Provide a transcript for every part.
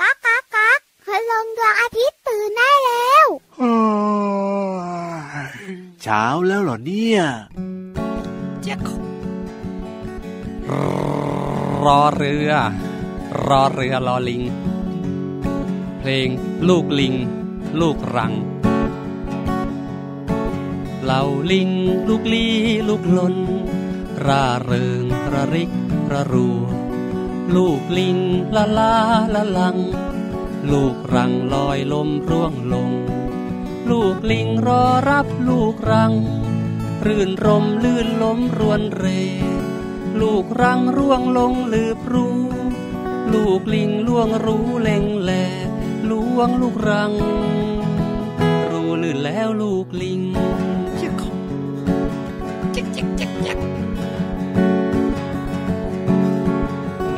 ก๊ากก๊ากก๊ากคืลงดวงอาทิตย์ตื่นได้แล้วเช้าแล้วเหรอเนี่ยรอเรือ รอเรือรอลิง เพลงลูกลิง ลูกรังเหล่าลิง ลูกลีลูกลนร่าเริงระริกระรัว ลูกลิงละลาละลัง ลูกรังลอยลมร่วงลง ลูกลิงรอรับลูกรัง รื่นรมลื่นล้มรวนเร ลูกรังร่วงลงลืบรู้ ลูกลิงล่วงรู้เล็งแหลล่วงลูกรัง รู้ลื่นแล้วลูกลิง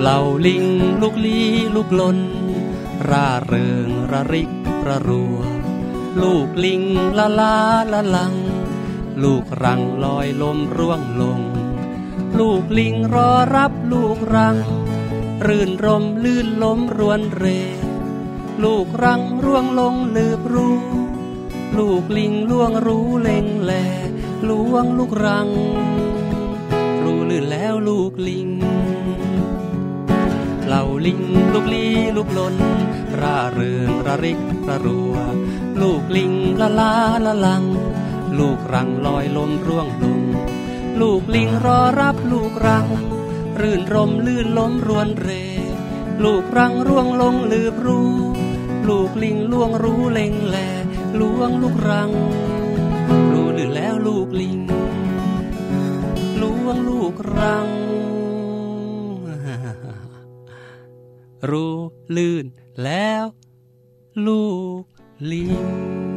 เหล่าลิงลูกลีลูกลน ร่าเริงระริกระรัว ลูกลิงละลาละลัง ลูกรังลอยลมร่วงลง ลูกลิงรอรับลูกรัง รื่นรมลื่นล้มรวนเร ลูกรังร่วงลงลืบรู้ ลูกลิงล่วงรู้เล็งแหลล่วงลูกรัง รู้ลื่นแล้วลูกลิง เหล่าลิงลูกลีลูกลนร่าเริงระริกระรัว ลูกลิงละลาละลัง ลูกรังลอยลมร่วงลง ลูกลิงรอรับลูกรัง รื่นรมลื่นล้มรวนเร ลูกรังร่วงลงลืบรู้ ลูกลิงล่วงรู้เล็งแหลล่วงลูกรัง รู้ลื่แล้วลูกลิงล่วงลูกรัง รู้ลื่นแล้ว ลูกลิง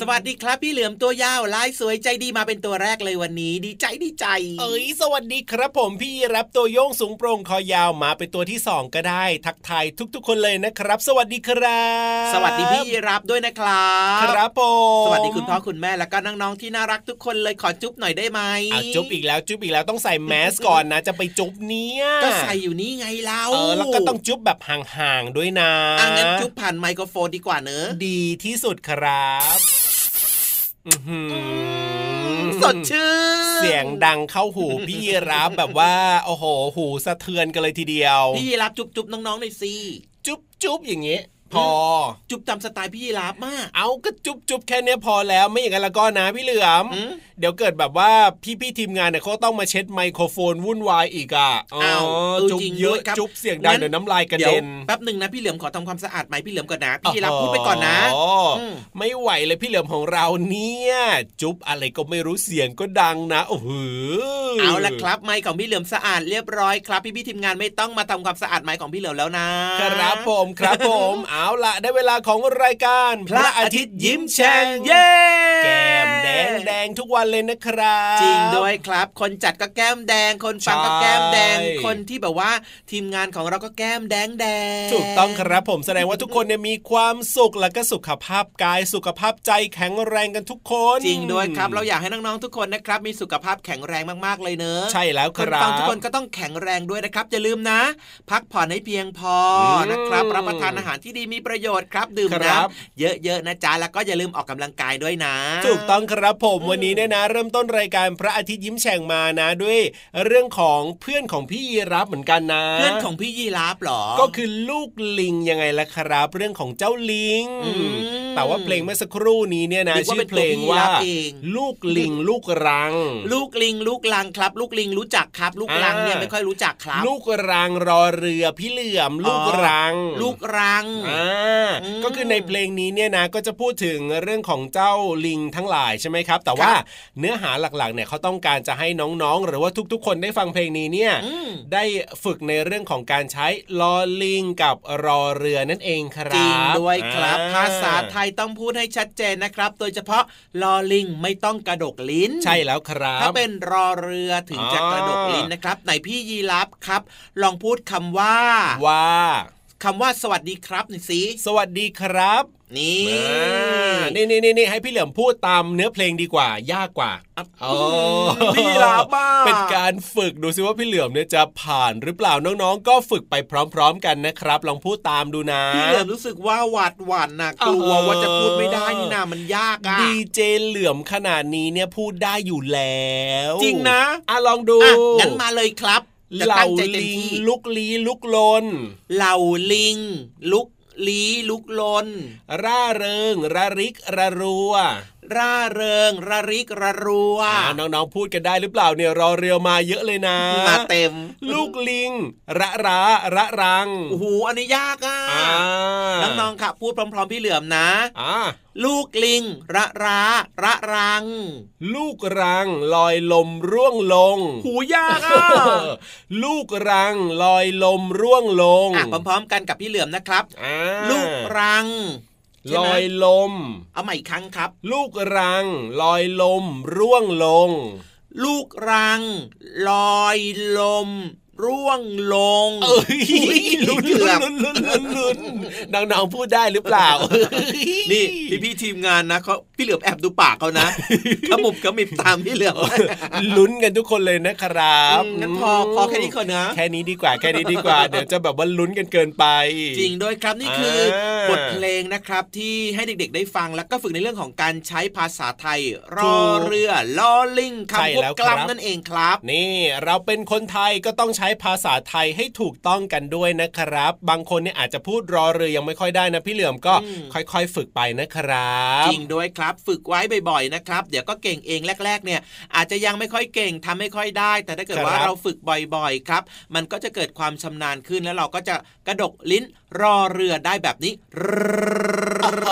สวัสดีครับพี่เหลือมตัวยาวลายสวยใจดีมาเป็นตัวแรกเลยวันนี้ ดีใจดีใจ เอ้ยสวัสดีครับผมพี่รับตัวโยงสูงโปร่งคอยาวมาเป็นตัวที่สองก็ได้ ทักทายทุกๆ คนเลยนะครับ สวัสดีครับ สวัสดีพี่รับด้วยนะครับครับผมสวัสดีคุณพ่อคุณแม่แล้วก็น้องๆที่น่ารักทุกคนเลยขอจุ๊บหน่อยได้ไหมอะจุ๊บอีกแล้วจุ๊บอีกแล้วต้องใส่แมสก่อนนะ จะไปจุ๊บเนี้ยก็ใส่อยู่นี่ไงเราเออแล้วก็ต้องจุ๊บแบบห่างๆด้วยนะอะงั้นจุ๊บผ่านไมโครโฟนดีกว่าเนอะดีที่สุดครับอื้อหือ สดชื่นเสียงดังเข้าหูพี่รับแบบว่า โอ้โห หูสะเทือนกันเลยทีเดียว พี่รับจุ๊บจุ๊บน้องๆหน่อยสิจุ๊บจุ๊บอย่างงี้ พอ จุ๊บตามสไตล์พี่รับมาก เอาก็จุ๊บจุ๊บแค่เนี้ยพอแล้วไม่อย่างนั้นแล้วก็นะพี่เหลือมอืมเดี๋ยวเกิดแบบว่าพี่พี่ๆทีมงานเนี่ยเขาต้องมาเช็ดไมโครโฟนวุ่นวายอีกอะอ้าวเออจุ๊บจริงเยอะด้วยครับจุ๊บเสียงดังงั้นเดี๋ยวน้ำลายกระเดี๋ยวเด็นแป๊บหนึ่งนะพี่เหลือมขอทำความสะอาดไหมพี่เหลือมก่อนนะพี่รับพูดไปก่อนนะโโหอืมไม่ไหวเลยพี่เหลือมของเราเนี่ยจุ๊บอะไรก็ไม่รู้เสียงก็ดังนะโอ้โหเอาละครับไมค์ของพี่เหลือมสะอาดเรียบร้อยครับ พี่พี่ๆทีมงานไม่ต้องมาทำความสะอาดไมค์ของพี่เหลือมแล้วนะครับผมครับผมเอาละได้เวลาของรายการ พระอาทิตย์ยิ้มแฉ่งเย้แก้มแดงแดงทุกวันเลยนะครับ จริงด้วยครับ คนจัดก็แก้มแดงคนฟังก็แก้มแดงใช่ คนที่แบบว่าทีมงานของเราก็แก้มแดงแดงถูกต้องครับผมแสดงว่าทุกคนเนี่ยมีความสุขและก็สุขภาพกายสุขภาพใจแข็งแรงกันทุกคน จริงด้วยครับ เราอยากให้น้องๆทุกคนนะครับ มีสุขภาพแข็งแรงมากๆเลยเนอะใช่แล้วคคนรับฟังทุกคนก็ต้องแข็งแรงด้วยนะครับอย่าลืมนะ พักผ่อนให้เพียงพออมนะครับรับประทานอาหารที่ดีมีประโยชน์ครับ ดื่มครัน้บำเยอะๆนะจ๊ะแล้วก็อย่าลืมออกกำลังกายด้วยนะ ถูกต้องครับผมวันนี้เนี่ยนะ เริ่มต้นรายการพระอาทิตย์ยิ้มแฉ่งมานะด้วย เรื่องของเพื่อนของพี่ยีรับเหมือนกันนะ เพื่อนของพี่ยีราฟเหรอ ก็คือลูกลิงยังไงล่ะครับ เรื่องของเจ้าลิงอืมแต่ว่าเพลงเมื่อสักครู่นี้เนี่ยนะนึกว่าชื่เป็อนเพลงตัวพี่ว่ารับเองลูกลิงลูกรัง ลูกลิงลูกลังครับ ลูกลิงรู้จักครับ ลูกลังเนี่ยอ่าไม่ค่อยรู้จักครับ ลูกรังรอเรือพี่เหลื่อม ลูกรัง ลูกรังอ่าอืมก็คือในเพลงนี้เนี่ยนะก็จะพูดถึงเรื่องของเจ้าลิงทั้งหลายใช่ไหมครับ แต่ว่าครับเนื้อหาหลักๆเนี่ยเขาต้องการจะให้น้องๆ หรือว่าทุกๆ คนได้ฟังเพลงนี้เนี่ยอืมได้ฝึกในเรื่องของการใช้ลอลิงกับรอเรือนั่นเองครับจริงด้วยครับอ่ภาษาไทยต้องพูดให้ชัดเจนนะครับ โดยเฉพาะลอลิงไม่ต้องกระดกลิ้น ใช่แล้วครับ ถ้าเป็นรอเรือถึงจะอ๋อกระดกลิ้นนะครับไหนพี่ยีรับครับ ลองพูดคำว่าว่า คำว่าสวัสดีครับหน่อยสิสวัสดีครับ นี่นี่นี่นี่ให้พี่เหลือมพูดตามเนื้อเพลงดีกว่า ยากกว่าอ๋อพี่ลาบ้าเป็นการฝึกดูซิว่าพี่เหลือมเนี่ยจะผ่านหรือเปล่าน้องๆ ก็ฝึกไปพร้อม ๆ กันนะครับ ลองพูดตามดูนะพี่เหลือมรู้สึกว่าหวาดหวั่นนะกลัวเออว่าจะพูดไม่ได้นี่นามันยากอะดีเจเหลือมขนาดนี้เนี่ยพูดได้อยู่แล้ว จริงนะอะลองดูอะงั้นมาเลยครับ จะเหล่าตั้งใจเต็มลิงที่ลุกลี้ลุกลน เหล่าลิง ลุกลี้ลุกลน ร่าเริงระริกระรัว ร่าเริงระริกระรัวอ่าน้องๆพูดกันได้หรือเปล่าเนี่ยรอเรือมาเยอะเลยนะ มาเต็ม ลูกลิง ระราระรังโอ้โหอันนี้ยากอะอ่าน้องๆค่ะพูดพร้อมๆพี่เหลือมนะอ่าลูกลิง ระราระรัง ลูกรัง ลอยลมร่วงลง หูยากอะลูกรัง ลอยลมร่วงลงอะพร้อมๆกันกับพี่เหลือมนะครับอ่าลูกรังใช่ ลไหมอยลม เอาใหม่อีกครั้งครับ ลูกรัง ลอยลม ร่วงลง ลูกรัง ลอยลม ร่วงลงเอ้ยอุ๊ยลุ้นเกือบลุ้นลุ้นลุ้นลุ้นน้องๆพูดได้หรือเปล่า นี่พี่พี่ๆทีมงานนะเขาพี่เหลือมแอบดูปากเขานะขมุบขมิบตามพี่เหลือมลุ้นกันทุกคนเลยนะครับอืมงั้นพอพอแค่นี้ก่อนนะ แค่นี้ดีกว่าแค่นี้ดีกว่า เดี๋ยวจะแบบว่าลุ้นกันเกินไป จริงด้วยครับนี่คืออาบทเพลงนะครับที่ให้เด็กๆได้ฟังแล้วก็ฝึกในเรื่องของการใช้ภาษาไทยรอเรือลอลิงใช่คำควบแล้วกครับล้ำนั่นเองครับ นี่เราเป็นคนไทยก็ต้องใช้ภาษาไทยให้ถูกต้องกันด้วยนะครับ บางคนเนี่ยอาจจะพูดรอเรือยังไม่ค่อยได้นะพี่เหลือมก็อืมค่อยๆ ฝึกไปนะครับจริงด้วยครับฝึกไว้บ่อยๆนะครับ เดี๋ยวก็เก่งเองแรก ๆ เนี่ย อาจจะยังไม่ค่อยเก่งทำไม่ค่อยได้ แต่ถ้าเกิดว่าเราฝึกบ่อยๆ ครับ มันก็จะเกิดความชำนาญขึ้นแล้วเราก็จะกระดกลิ้น รอเรือได้แบบนี้โอ้โห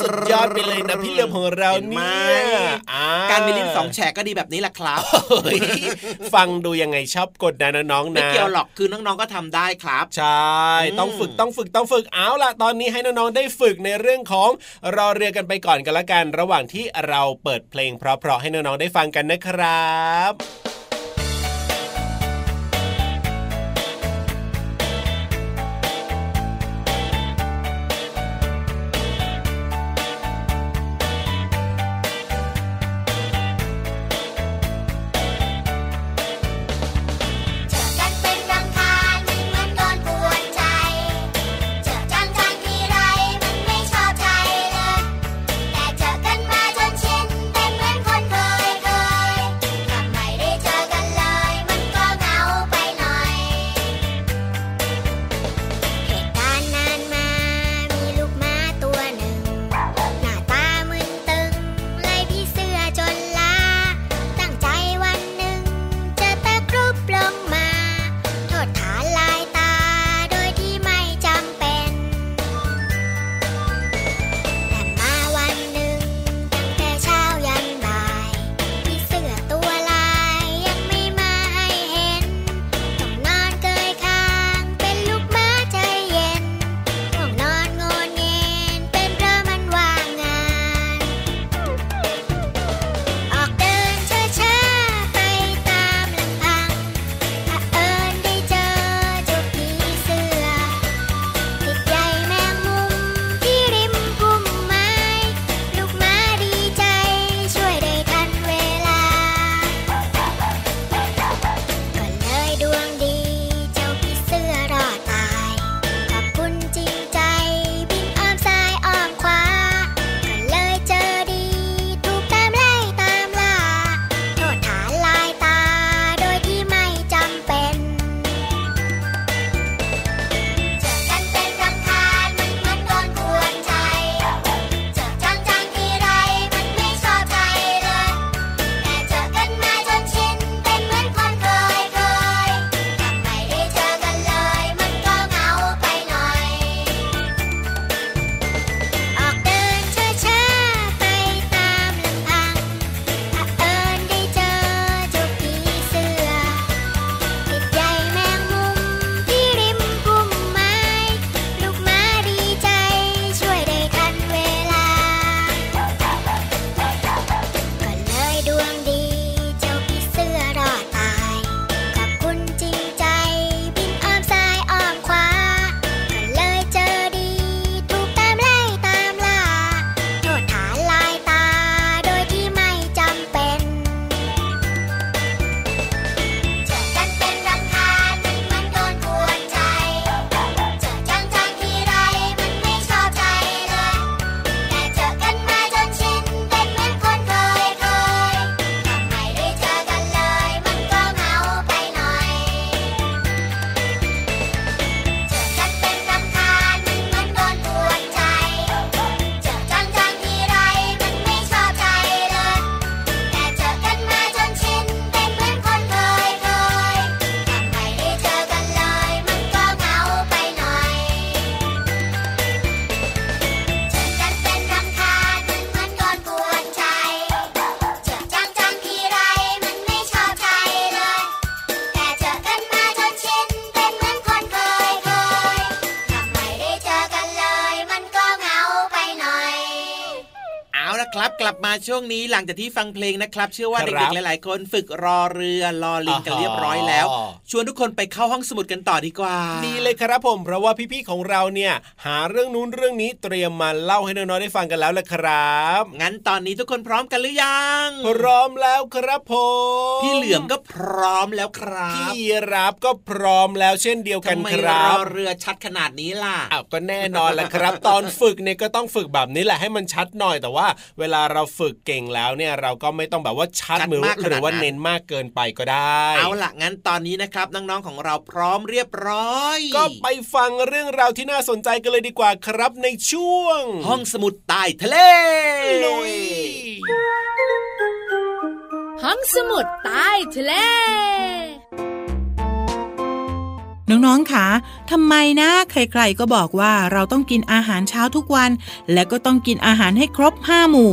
สุดยอดไปเลยนะพี่เหลือมของเราเห็นไหมเนี่ยอ่การมีลิ้นสองแฉกก็ดีแบบนี้แหละครับเฮ้ยฟังดูยังไงชอบกดนะน้องๆนะไม่เกี่ยวหรอกคือน้องๆก็ทำได้ครับใช่อืมต้องฝึกต้องฝึกต้องฝึกเอาล่ะตอนนี้ให้น้องๆได้ฝึกในเรื่องของรอเรือกันไปก่อนกันละกัน ระหว่างที่เราเปิดเพลงเพราะๆให้น้องๆได้ฟังกันนะครับ ช่วงนี้หลังจากที่ฟังเพลงนะครับ เชื่อว่าครัเด็บกๆหลาย ๆ คนฝึกรอเรือรอลิงกันเรียบร้อยแล้วอ๋อชวนทุกคนไปเข้าห้องสมุดกันต่อดีกว่าดีเลยครับผม เพราะว่าพี่ๆของเราเนี่ยหาเรื่องนู้นเรื่องนี้เตรียมมาเล่าให้น้องๆได้ฟังกันแล้วละครับ งั้นตอนนี้ทุกคนพร้อมกันหรือยัง พร้อมแล้วครับผมพี่เหลือมก็พร้อมแล้วครับพี่รับก็พร้อมแล้วเช่นเดียวกันทำไมครรัอบเรือชัดขนาดนี้ล่ะอ้าวก็แน่นอนแหละครับ ตอนฝึกเนี่ยก็ต้องฝึกแบบนี้แหละให้มันชัดหน่อยแต่ว่า เวลาเราฝึกเก่งแล้วเนี่ยเราก็ไม่ต้องแบบว่าชัดชัดหรือมากขนาดนั้นหรือว่าเน้นมากเกินไปก็ได้ เอาล่ะงั้นตอนนี้นะครับน้องๆของเราพร้อมเรียบร้อย ก็ไปฟังเรื่องราวที่น่าสนใจกันเลยดีกว่าครับในช่วง ห้องสมุดใต้ทะเลลุยห้องสมุดใต้ทะเลน้องๆคะทำไมนะ ใครๆ ก็บอกว่าเราต้องกินอาหารเช้าทุกวัน และก็ต้องกินอาหารให้ครบห้าหมู่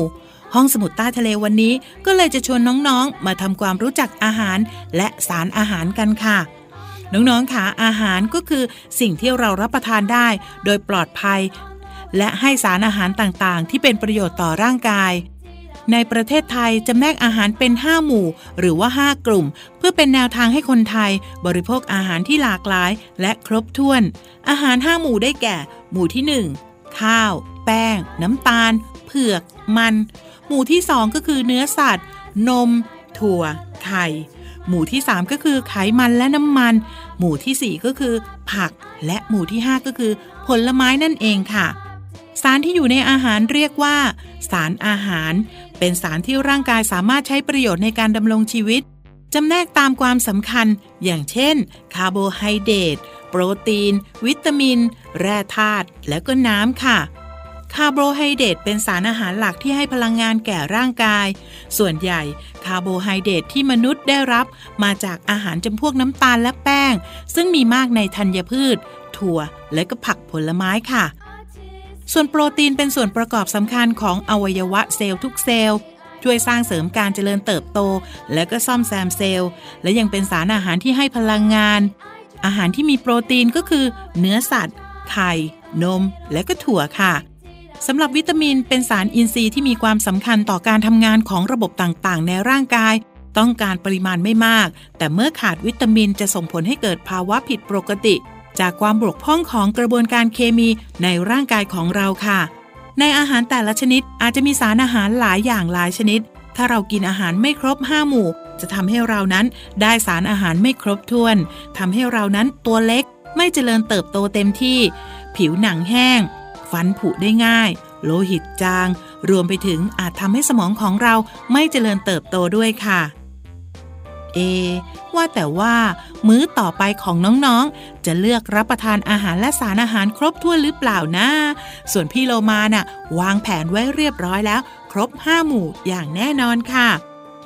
ห้องสมุดใต้ทะเลวันนี้ก็เลยจะชวนน้องๆ มาทำความรู้จักอาหารและสารอาหารกันค่ะ น้องๆค่ะอาหารก็คือสิ่งที่เรารับประทานได้ โดยปลอดภัย และให้สารอาหารต่างๆ ที่เป็นประโยชน์ต่อร่างกาย ในประเทศไทยจำแนกอาหารเป็น 5 หมู่ หรือว่า 5 กลุ่ม เพื่อเป็นแนวทางให้คนไทย บริโภคอาหารที่หลากหลาย และครบถ้วน อาหาร 5 หมู่ได้แก่ หมู่ที่ 1 ข้าว แป้ง น้ำตาล เผือก มัน หมู่ที่ 2 ก็คือเนื้อสัตว์ นม ถั่ว ไข่ หมู่ที่ 3 ก็คือไขมันและน้ำมัน หมู่ทีสี่ 4 ก็คือ ผัก และหมู่ที่ 5 ก็คือ ผลไม้นั่นเองค่ะ สารที่อยู่ในอาหารเรียกว่า สารอาหาร เป็นสารที่ร่างกายสามารถใช้ประโยชน์ในการดำรงชีวิตจำแนกตามความสำคัญ อย่างเช่น คาร์โบไฮเดรตโปรตีน วิตามิน แร่ธาตุและก็น้ำค่ะ คาร์โบไฮเดรตเป็นสารอาหารหลักที่ให้พลังงานแก่ร่างกาย ส่วนใหญ่คาร์โบไฮเดรตที่มนุษย์ได้รับ มาจากอาหารจำพวกน้ำตาลและแป้ง ซึ่งมีมากในธัญพืช ถั่ว และก็ผักผลไม้ค่ะ ส่วนโปรตีนเป็นส่วนประกอบสำคัญของอวัยวะเซลล์ทุกเซลล์ ช่วยสร้างเสริมการเจริญเติบโต และก็ซ่อมแซมเซลล์ และยังเป็นสารอาหารที่ให้พลังงาน อาหารที่มีโปรตีนก็คือ เนื้อสัตว์ ไข่ นม และก็ถั่วค่ะ สำหรับวิตามินเป็นสารอินทรีย์ที่มีความสำคัญต่อการทำงานของระบบต่างๆ ในร่างกาย ต้องการปริมาณไม่มาก แต่เมื่อขาดวิตามินจะส่งผลให้เกิดภาวะผิดปกติ จากความบกพร่องของกระบวนการเคมีในร่างกายของเราค่ะ ในอาหารแต่ละชนิดอาจจะมีสารอาหารหลายอย่างหลายชนิด ถ้าเรากินอาหารไม่ครบ5หมู่ จะทำให้เรานั้นได้สารอาหารไม่ครบถ้วนทำให้เรานั้นตัวเล็ก ไม่เจริญเติบโตเต็มที่ ผิวหนังแห้ง ฟันผุได้ง่าย โลหิตจาง รวมไปถึงอาจทำให้สมองของเราไม่เจริญเติบโตด้วยค่ะ เอ ว่าแต่ว่า มื้อต่อไปของน้องๆ จะเลือกรับประทานอาหารและสารอาหารครบถ้วนหรือเปล่านะ ส่วนพี่โลมาน่ะ วางแผนไว้เรียบร้อยแล้ว ครบ5หมู่อย่างแน่นอนค่ะ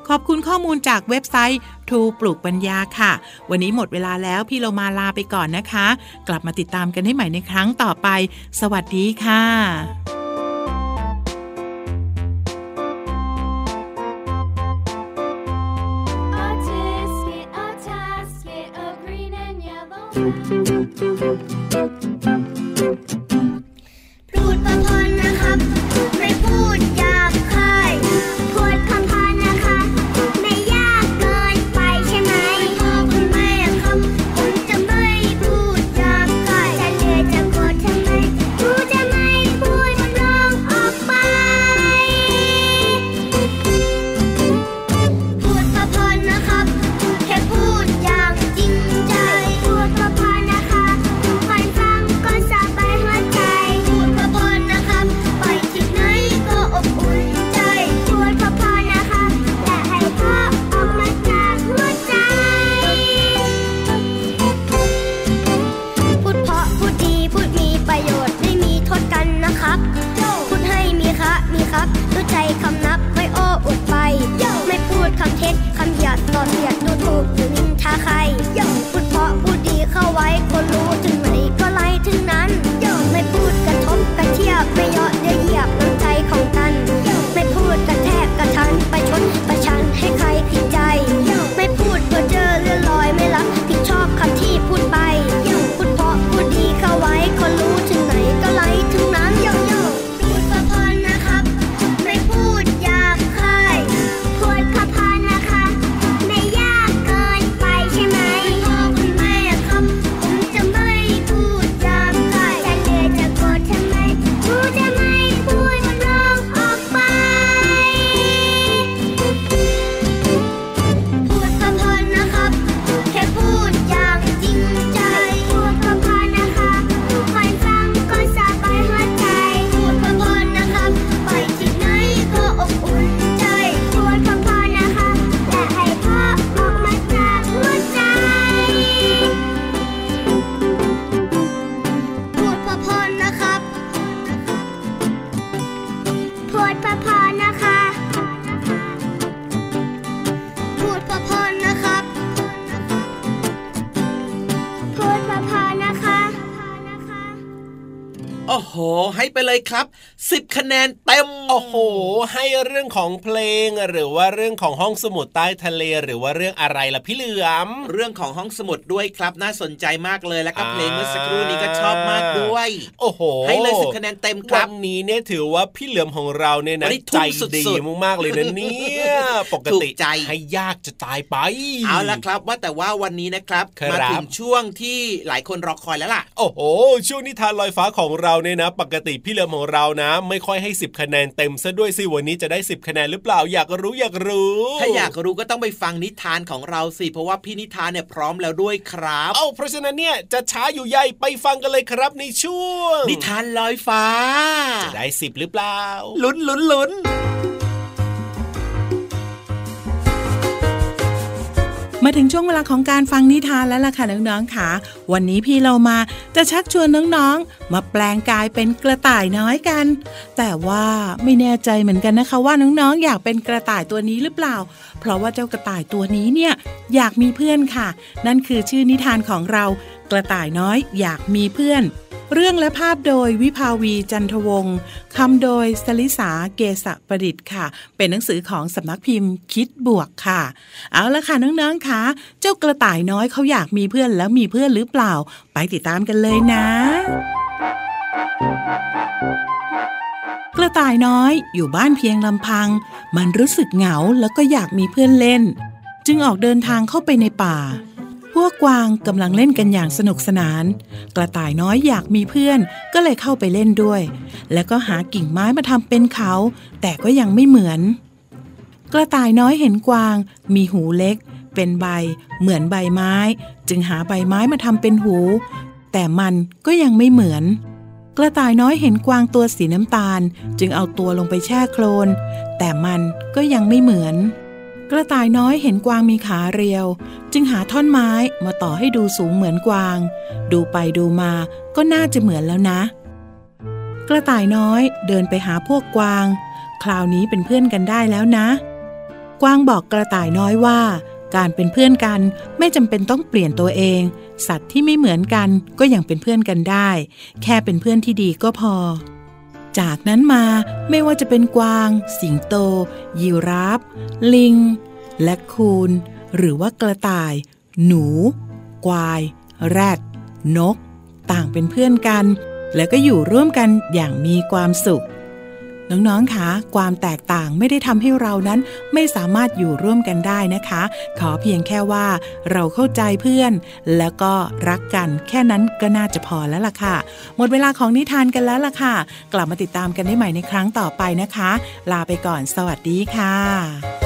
ขอบคุณข้อมูลจากเว็บไซต์ทูปลูกปัญญาค่ะ วันนี้หมดเวลาแล้วพี่โลมาลาไปก่อนนะคะ กลับมาติดตามกันให้ใหม่ในครั้งต่อไป สวัสดีค่ะ A tisket, อ้โห ให้ไปเลยครับ 10 คะแนนเต็มโอ้โห ให้เรื่องของเพลงหรือว่าเรื่องของห้องสมุดใต้ทะเล หรือว่าเรื่องอะไรล่ะพี่เหลือม เรื่องของห้องสมุดด้วยครับน่าสนใจมากเลยแล้วก็อ่าเพลงเมื่อสักครู่นี้ก็ชอบมากด้วย โอ้โห ให้เลย10คะแนนเต็มควัรับนนี้เนี่ยถือว่าพี่เหลือมของเราเนี่ยนะวันนี้ทุ่ใจมสุดๆดีมากๆเลยนะเนี่ยปกถูติกใจให้ยากจะตายไป เอาละครับว่าแต่ว่าวันนี้นะครับครับมาถึงช่วงที่หลายคนรอคอยแล้วล่ะ โอ้โห ช่วงนิทานลอยฟ้าของเราเนี่ยนะ ปกติพี่เหลือมของเรานะ ไม่ค่อยให้ 10 คะแนนเต็มซะด้วยสิวันนี้จะได้ 10 คะแนนหรือเปล่าอยากรู้อยากรู้ ถ้าอยากรู้ก็ต้องไปฟังนิทานของเราสิเพราะว่าพี่นิทานเนี่ยพร้อมแล้วด้วยครับ เอาเพราะฉะนั้นเนี่ยจะช้าอยู่ใหญ่ไปฟังกันเลยครับในช่วง นิทานลอยฟ้า จะได้ 10 หรือเปล่าลุ้นลุ้นลุ้น มาถึงช่วงเวลาของการฟังนิทานแล้วล่ะค่ะน้องๆค่ะ วันนี้พี่เรามาจะชักชวนน้องๆ มาแปลงกายเป็นกระต่ายน้อยกัน แต่ว่าไม่แน่ใจเหมือนกันนะคะ ว่าน้องๆ อยากเป็นกระต่ายตัวนี้หรือเปล่า เพราะว่าเจ้ากระต่ายตัวนี้เนี่ยอยากมีเพื่อนค่ะ นั่นคือชื่อนิทานของเรา กระต่ายน้อยอยากมีเพื่อน เรื่องและภาพโดยวิภาวีจันทวงศ์คำโดยสลิสาเกษประดิษฐ์ค่ะ เป็นหนังสือของสำนักพิมพ์คิดบวกค่ะ เอาละค่ะน้องๆค่ะเจ้ากระต่ายน้อยเขาอยากมีเพื่อนแล้วมีเพื่อนหรือเปล่า ไปติดตามกันเลยนะ กระต่ายน้อยอยู่บ้านเพียงลำพัง มันรู้สึกเหงาแล้วก็อยากมีเพื่อนเล่น จึงออกเดินทางเข้าไปในป่า วกกวางกำลังเล่นกันอย่างสนุกสนาน กระต่ายน้อยอยากมีเพื่อนก็เลยเข้าไปเล่นด้วย แล้วก็หากิ่งไม้มาทำเป็นเขา แต่ก็ยังไม่เหมือน กระต่ายน้อยเห็นกวาง มีหูเล็ก เป็นใบ เหมือนใบไม้ จึงหาใบไม้มาทำเป็นหู แต่มันก็ยังไม่เหมือน กระต่ายน้อยเห็นกวางตัวสีน้ำตาล จึงเอาตัวลงไปแช่โคลนแต่มันก็ยังไม่เหมือน กระต่ายน้อยเห็นกวางมีขาเรียว จึงหาท่อนไม้มาต่อให้ดูสูงเหมือนกวาง ดูไปดูมาก็น่าจะเหมือนแล้วนะ กระต่ายน้อยเดินไปหาพวกกวาง คราวนี้เป็นเพื่อนกันได้แล้วนะ กวางบอกกระต่ายน้อยว่า การเป็นเพื่อนกันไม่จำเป็นต้องเปลี่ยนตัวเอง สัตว์ที่ไม่เหมือนกันก็ยังเป็นเพื่อนกันได้ แค่เป็นเพื่อนที่ดีก็พอ จากนั้นมาไม่ว่าจะเป็นกวาง สิงโต ยีราฟลิง และคูน หรือว่ากระต่าย หนู กวาย แรด นก ต่างเป็นเพื่อนกัน และก็อยู่ร่วมกันอย่างมีความสุข น้องๆคะความแตกต่างไม่ได้ทำให้เรานั้นไม่สามารถอยู่ร่วมกันได้นะคะ ขอเพียงแค่ว่าเราเข้าใจเพื่อน แล้วก็รักกันแค่นั้นก็น่าจะพอแล้วล่ะค่ะ หมดเวลาของนิทานกันแล้วล่ะค่ะ กลับมาติดตามกันได้ใหม่ในครั้งต่อไปนะคะ ลาไปก่อนสวัสดีค่ะ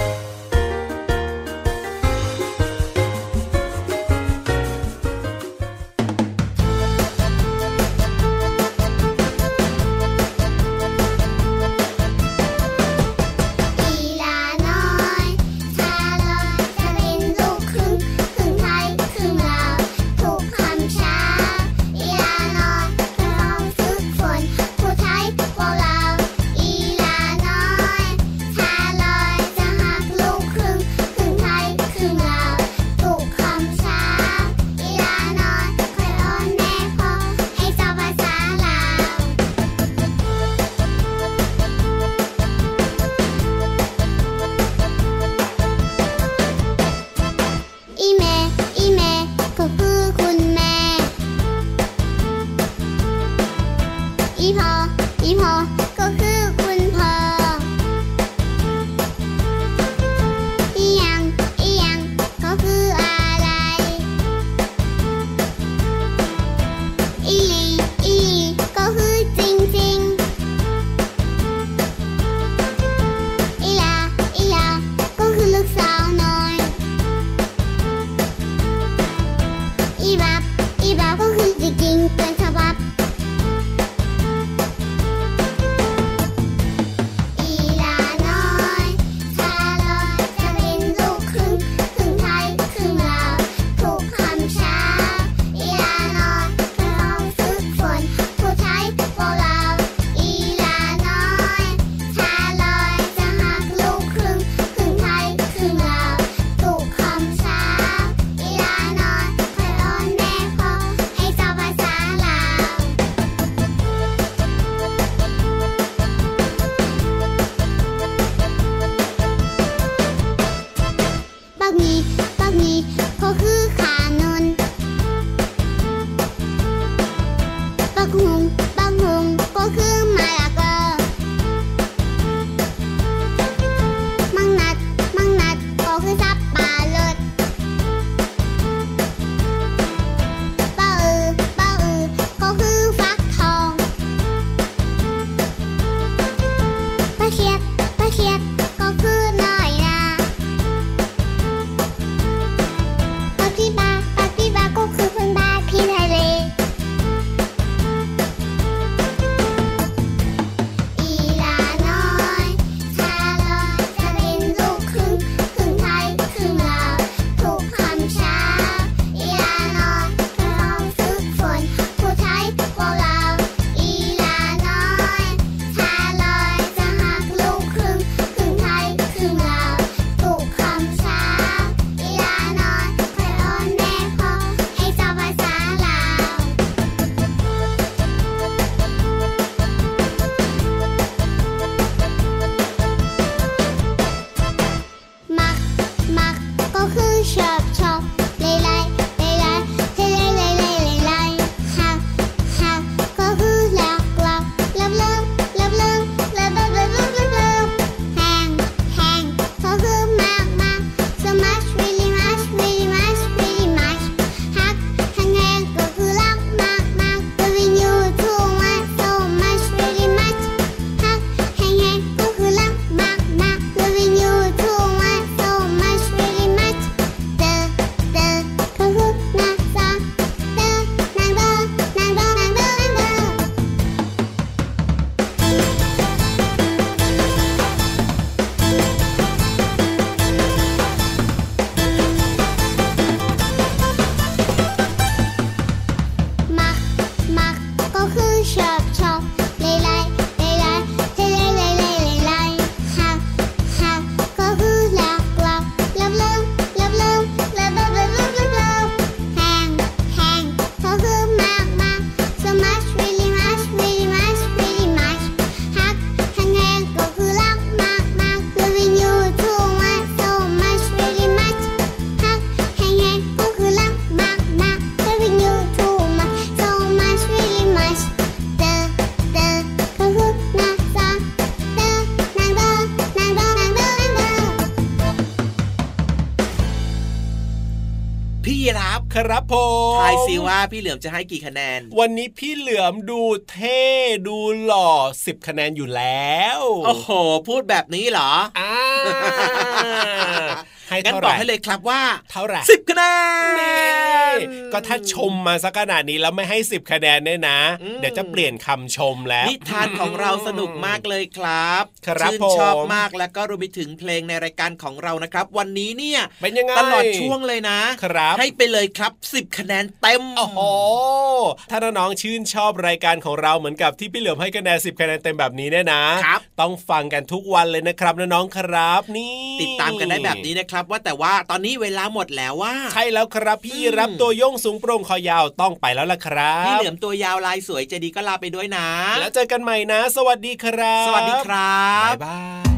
Lagoon. ครับผมทายสิว่าพี่เหลือมจะให้กี่คะแนน วันนี้พี่เหลือมดูเท่ดูหล่อสิบคะแนนอยู่แล้ว โอ้โห พูดแบบนี้เหรออ่า ให้งั้นเท่าบไหอกร่ให้เลยครับว่าเท่าไหร่สิบคะแนนก็ถ้าชมมาสักขนาดนี้แล้วไม่ให้สิบคะแนนเนี่ยนะอืมเดี๋ยวจะเปลี่ยนคำชมแล้วนิทานของเราสนุกมากเลยครับครับชื่นชอบผมมากแล้วก็รวมไปถึงเพลงในรายการของเรานะครับ วันนี้เนี่ยเป็นยังไงตลอดช่วงเลยนะครับให้ไปเลยครับ10คะแนนเต็มโอ้โหถ้าน้องๆชื่นชอบรายการของเราเหมือนกับที่พี่เหลือมให้คะแนนสิบคะแนนเต็มแบบนี้เนี่ยนะครับต้องฟังกันทุกวันเลยนะครับน้องๆครับนี่ติดตามกันได้แบบนี้นะครับว่าแต่ว่าตอนนี้เวลาหมดแล้วว่า ใช่แล้วครับพี่อืมรับตัวโยงสูงโปร่งคอยาวต้องไปแล้วล่ะครับพี่เหลือมตัวยาวลายสวยใจดีก็ลาไปด้วยนะ แล้วเจอกันใหม่นะ สวัสดีครับ สวัสดีครับบ๊ายบาย